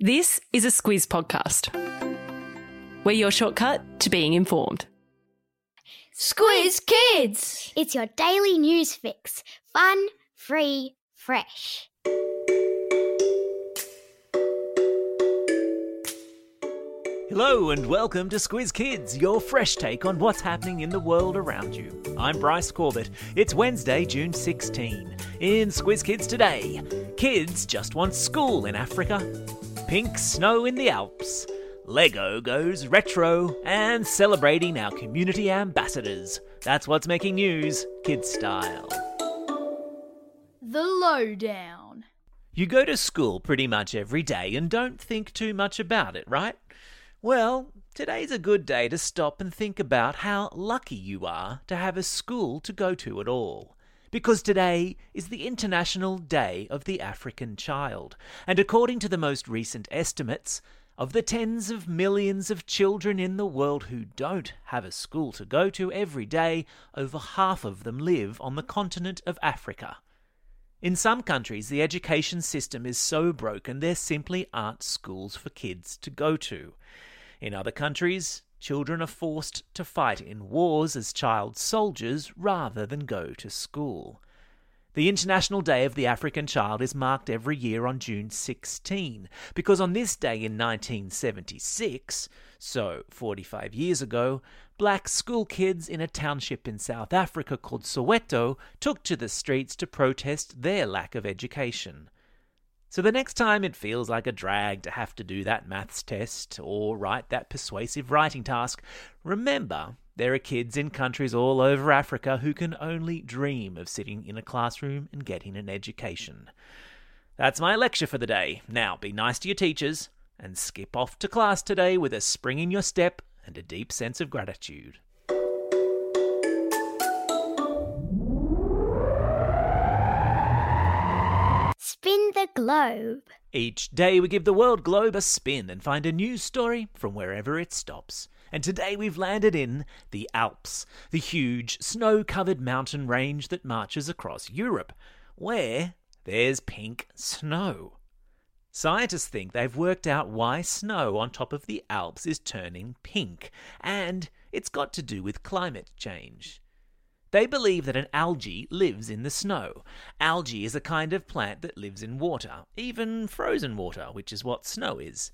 This is a Squiz podcast. We're your shortcut to being informed. Squiz Kids! It's your daily news fix. Fun, free, fresh. Hello and welcome to Squiz Kids, your fresh take on what's happening in the world around you. I'm Bryce Corbett. It's Wednesday, June 16. In Squiz Kids today, kids just want school in Africa, pink snow in the Alps, Lego goes retro, and celebrating our community ambassadors. That's what's making news, kid style. The Lowdown. You go to school pretty much every day and don't think too much about it, right? Well, today's a good day to stop and think about how lucky you are to have a school to go to at all. Because today is the International Day of the African Child, and according to the most recent estimates, of the tens of millions of children in the world who don't have a school to go to every day, over half of them live on the continent of Africa. In some countries, the education system is so broken there simply aren't schools for kids to go to. In other countries, children are forced to fight in wars as child soldiers rather than go to school. The International Day of the African Child is marked every year on June 16, because on this day in 1976, so 45 years ago, black school kids in a township in South Africa called Soweto took to the streets to protest their lack of education. So the next time it feels like a drag to have to do that maths test or write that persuasive writing task, remember there are kids in countries all over Africa who can only dream of sitting in a classroom and getting an education. That's my lecture for the day. Now be nice to your teachers and skip off to class today with a spring in your step and a deep sense of gratitude. The globe. Each day we give the world globe a spin and find a new story from wherever it stops. And today we've landed in the Alps, the huge snow covered mountain range that marches across Europe, where there's pink snow. Scientists think they've worked out why snow on top of the Alps is turning pink, and it's got to do with climate change. They believe that an algae lives in the snow. Algae is a kind of plant that lives in water, even frozen water, which is what snow is.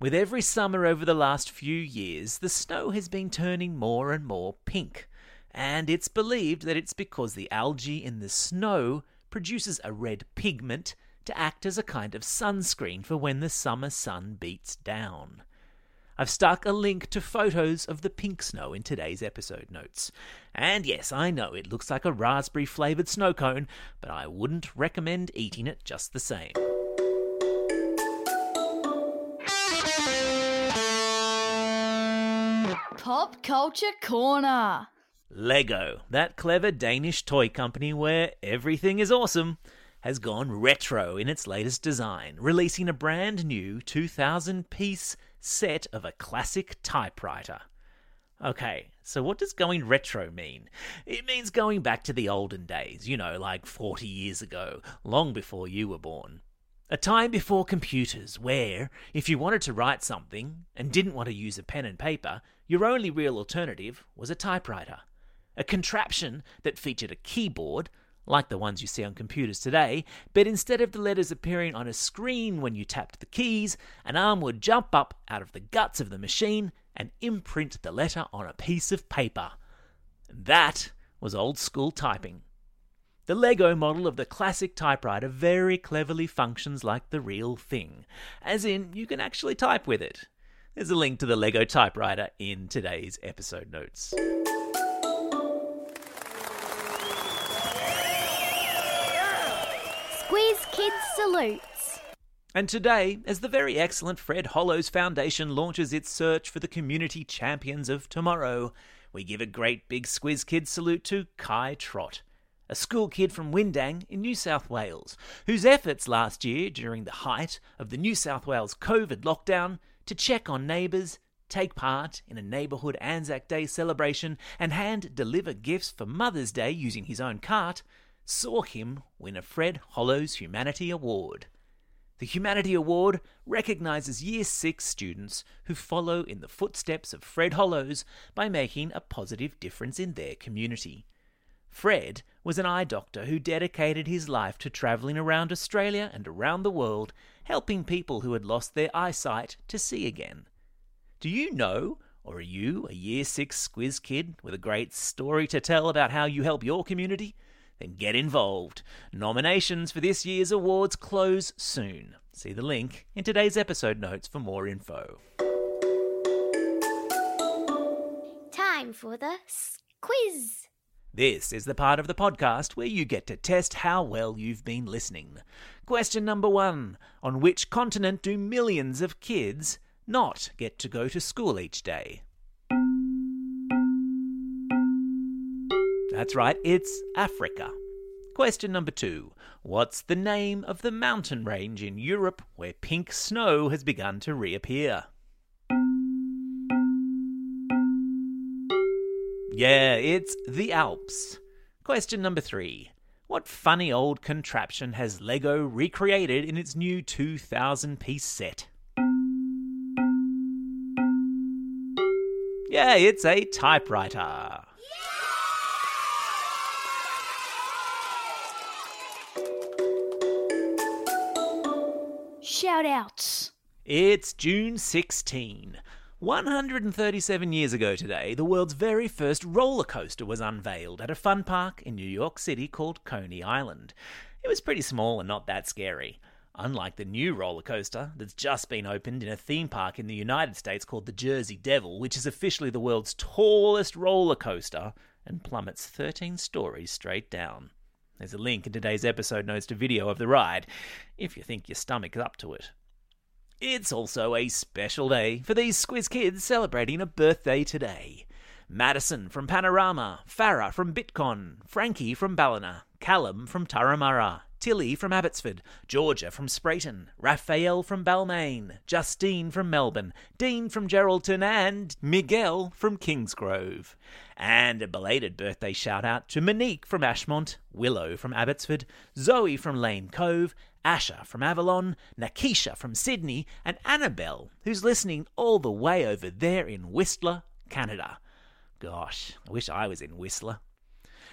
With every summer over the last few years, the snow has been turning more and more pink, and it's believed that it's because the algae in the snow produces a red pigment to act as a kind of sunscreen for when the summer sun beats down. I've stuck a link to photos of the pink snow in today's episode notes. And yes, I know it looks like a raspberry flavoured snow cone, but I wouldn't recommend eating it just the same. Pop Culture Corner. Lego, that clever Danish toy company where everything is awesome, has gone retro in its latest design, releasing a brand new 2000 piece set of a classic typewriter. Okay, so what does going retro mean? It means going back to the olden days, you know, like 40 years ago, long before you were born. A time before computers, where, if you wanted to write something and didn't want to use a pen and paper, your only real alternative was a typewriter. A contraption that featured a keyboard, like the ones you see on computers today, but instead of the letters appearing on a screen when you tapped the keys, an arm would jump up out of the guts of the machine and imprint the letter on a piece of paper. That was old school typing. The Lego model of the classic typewriter very cleverly functions like the real thing, as in, you can actually type with it. There's a link to the Lego typewriter in today's episode notes. Kids salutes. And today, as the very excellent Fred Hollows Foundation launches its search for the community champions of tomorrow, we give a great big Squiz Kid salute to Kai Trot, a school kid from Windang in New South Wales, whose efforts last year during the height of the New South Wales COVID lockdown to check on neighbours, take part in a neighbourhood Anzac Day celebration, and hand deliver gifts for Mother's Day using his own cart, saw him win a Fred Hollows Humanity Award. The Humanity Award recognises Year 6 students who follow in the footsteps of Fred Hollows by making a positive difference in their community. Fred was an eye doctor who dedicated his life to travelling around Australia and around the world, helping people who had lost their eyesight to see again. Do you know, or are you a Year 6 squiz kid with a great story to tell about how you help your community? Then get involved. Nominations for this year's awards close soon. See the link in today's episode notes for more info. Time for the quiz. This is the part of the podcast where you get to test how well you've been listening. Question number one On which continent do millions of kids not get to go to school each day? That's right, it's Africa. Question number two What's the name of the mountain range in Europe where pink snow has begun to reappear? Yeah, it's the Alps. Question number three. What funny old contraption has Lego recreated in its new 2000 piece set? Yeah, it's a typewriter. Shout outs. It's June 16. 137 years ago today, the world's very first roller coaster was unveiled at a fun park in New York City called Coney Island. It was pretty small and not that scary. Unlike the new roller coaster that's just been opened in a theme park in the United States called the Jersey Devil, which is officially the world's tallest roller coaster and plummets 13 stories straight down. There's a link in today's episode notes to video of the ride, if you think your stomach's up to it. It's also a special day for these Squiz kids celebrating a birthday today. Madison from Panorama, Farah from Bitcon, Frankie from Ballina, Callum from Turramurra, Tilly from Abbotsford, Georgia from Spreyton, Raphael from Balmain, Justine from Melbourne, Dean from Geraldton, and Miguel from Kingsgrove. And a belated birthday shout out to Monique from Ashmont, Willow from Abbotsford, Zoe from Lane Cove, Asher from Avalon, Nakisha from Sydney, and Annabelle, who's listening all the way over there in Whistler, Canada. Gosh, I wish I was in Whistler.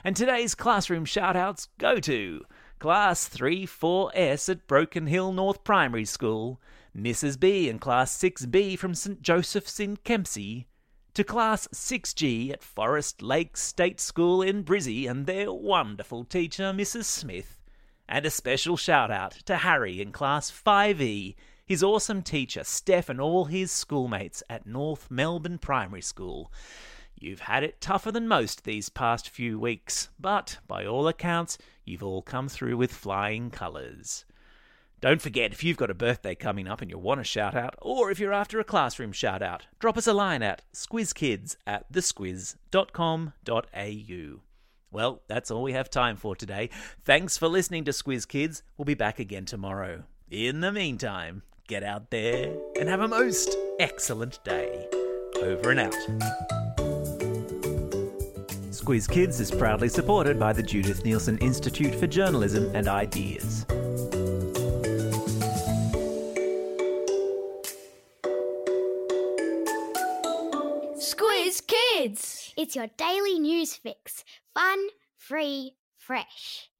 And today's classroom shout-outs go to Class 3 4S at Broken Hill North Primary School, Mrs. B and Class 6B from St. Joseph's in Kempsey, to Class 6G at Forest Lake State School in Brizzy and their wonderful teacher, Mrs. Smith, and a special shout out to Harry in Class 5E, his awesome teacher, Steph, and all his schoolmates at North Melbourne Primary School. You've had it tougher than most these past few weeks, but by all accounts, you've all come through with flying colours. Don't forget, if you've got a birthday coming up and you want a shout out, or if you're after a classroom shout out, drop us a line at squizkids at thesquiz.com.au. Well, that's all we have time for today. Thanks for listening to Squiz Kids. We'll be back again tomorrow. In the meantime, get out there and have a most excellent day. Over and out. Squiz Kids is proudly supported by the Judith Neilson Institute for Journalism and Ideas. Squiz Kids. It's your daily news fix. Fun, free, fresh.